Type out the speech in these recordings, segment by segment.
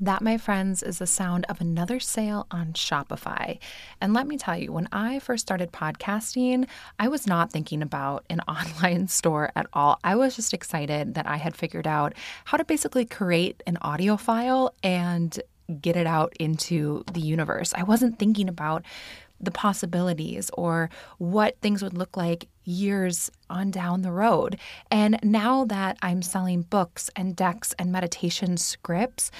That, my friends, is the sound of another sale on Shopify. And let me tell you, when I first started podcasting, I was not thinking about an online store at all. I was just excited that I had figured out how to basically create an audio file and get it out into the universe. I wasn't thinking about the possibilities or what things would look like years on down the road. And now that I'm selling books and decks and meditation scripts,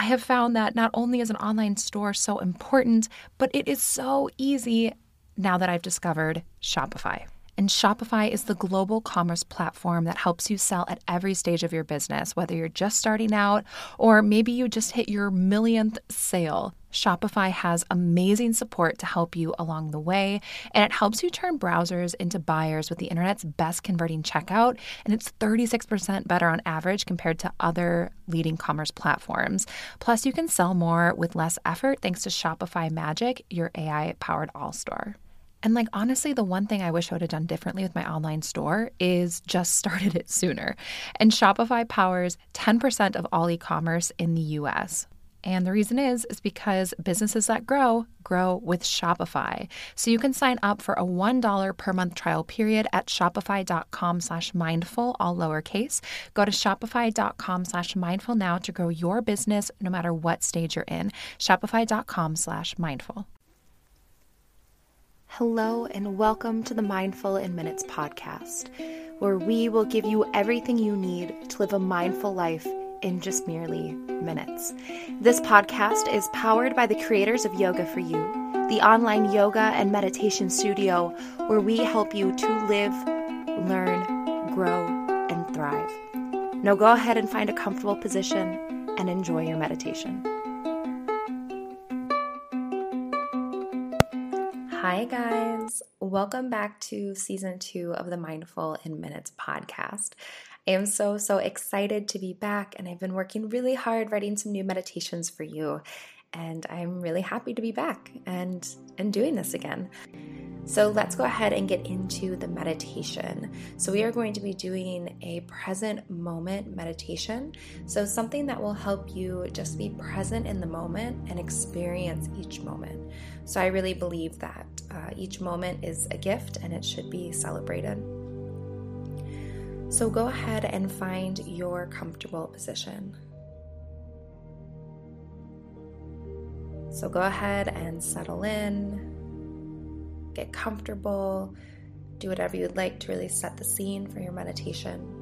I have found that not only is an online store so important, but it is so easy now that I've discovered Shopify. And Shopify is the global commerce platform that helps you sell at every stage of your business, whether you're just starting out or maybe you just hit your millionth sale. Shopify has amazing support to help you along the way, and it helps you turn browsers into buyers with the internet's best converting checkout, and it's 36% better on average compared to other leading commerce platforms. Plus, you can sell more with less effort thanks to Shopify Magic, your AI powered all store. And like honestly, the one thing I wish I would have done differently with my online store is just started it sooner. And Shopify powers 10% of all e-commerce in the US. And the reason is is because businesses that grow grow with Shopify. So you can sign up for a $1 per month trial period at shopify.com slash mindful, all lowercase. Go to shopify.com slash mindful now to grow your business no matter what stage you're in. Shopify.com slash mindful. Hello, and welcome to the Mindful in Minutes podcast, where we will give you everything you need to live a mindful life in just merely minutes. This podcast is powered by the creators of Yoga for You, the online yoga and meditation studio where we help you to live, learn, grow, and thrive. Now go ahead and find a comfortable position and enjoy your meditation. Hi, guys. Welcome back to season two of the Mindful in Minutes podcast. I am so, so excited to be back, and I've been working really hard writing some new meditations for you. And I'm really happy to be back and, and doing this again. So let's go ahead and get into the meditation. So, we are going to be doing a present moment meditation. So, something that will help you just be present in the moment and experience each moment. So, I really believe that uh, each moment is a gift and it should be celebrated. So, go ahead and find your comfortable position. So, go ahead and settle in get comfortable, do whatever you'd like to really set the scene for your meditation.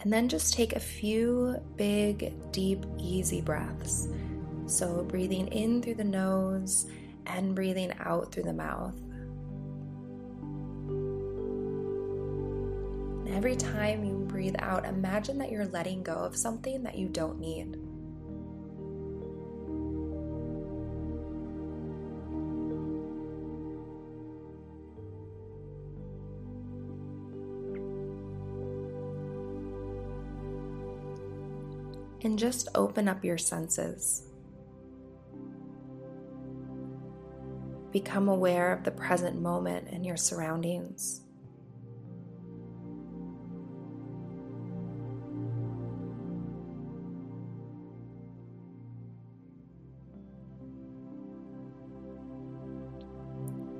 And then just take a few big, deep, easy breaths. So, breathing in through the nose and breathing out through the mouth. Every time you breathe out, imagine that you're letting go of something that you don't need. And just open up your senses. Become aware of the present moment and your surroundings.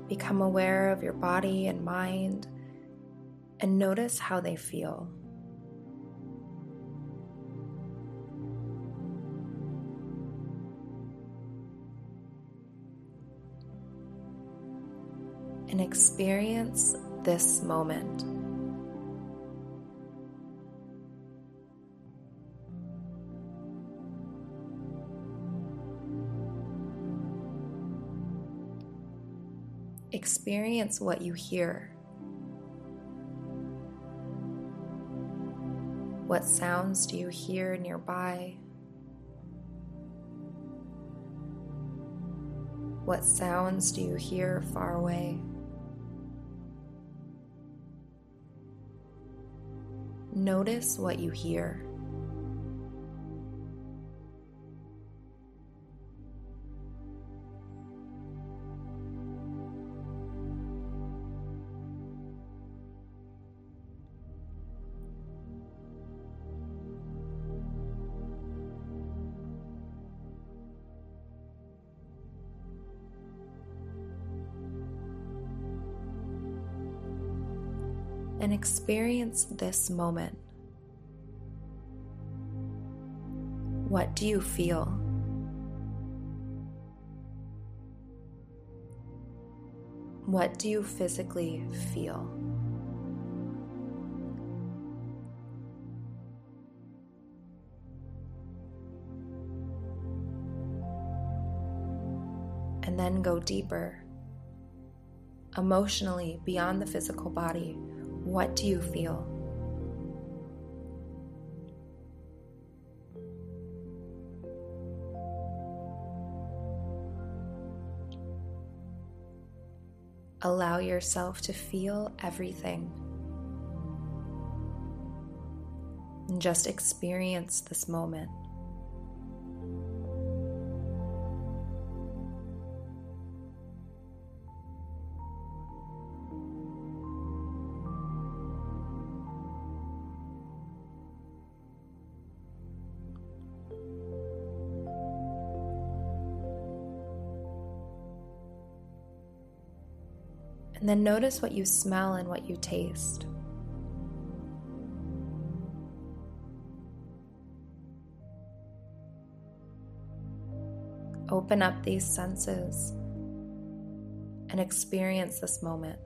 Become aware of your body and mind and notice how they feel. And experience this moment. Experience what you hear. What sounds do you hear nearby? What sounds do you hear far away? Notice what you hear. And experience this moment. What do you feel? What do you physically feel? And then go deeper. Emotionally, beyond the physical body, what do you feel? Allow yourself to feel everything. And just experience this moment. And then notice what you smell and what you taste. Open up these senses and experience this moment.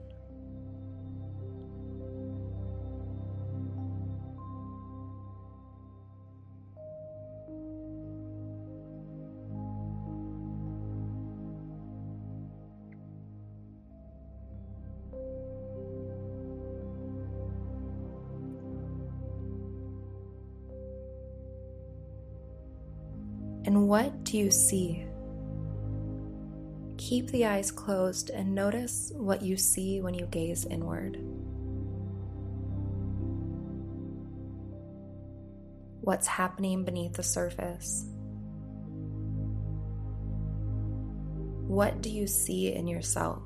What do you see? Keep the eyes closed and notice what you see when you gaze inward. What's happening beneath the surface? What do you see in yourself?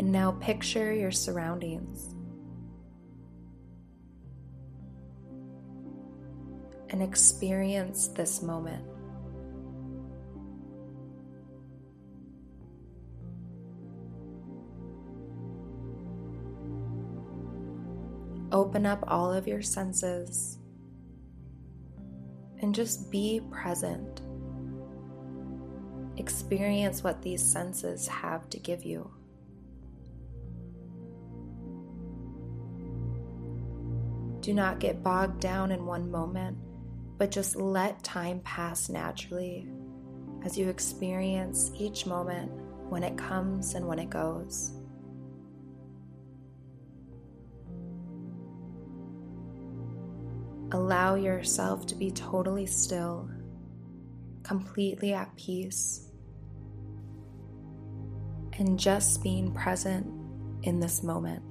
And now picture your surroundings. And experience this moment. Open up all of your senses and just be present. Experience what these senses have to give you. Do not get bogged down in one moment, but just let time pass naturally as you experience each moment when it comes and when it goes. Allow yourself to be totally still, completely at peace, and just being present in this moment.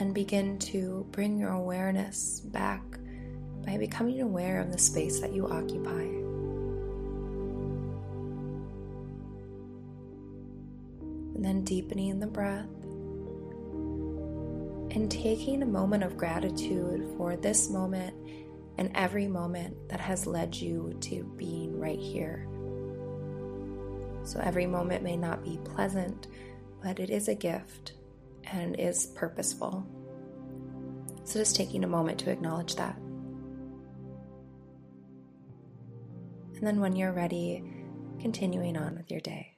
And begin to bring your awareness back by becoming aware of the space that you occupy. And then deepening the breath and taking a moment of gratitude for this moment and every moment that has led you to being right here. So every moment may not be pleasant, but it is a gift and is purposeful. So just taking a moment to acknowledge that. And then when you're ready, continuing on with your day.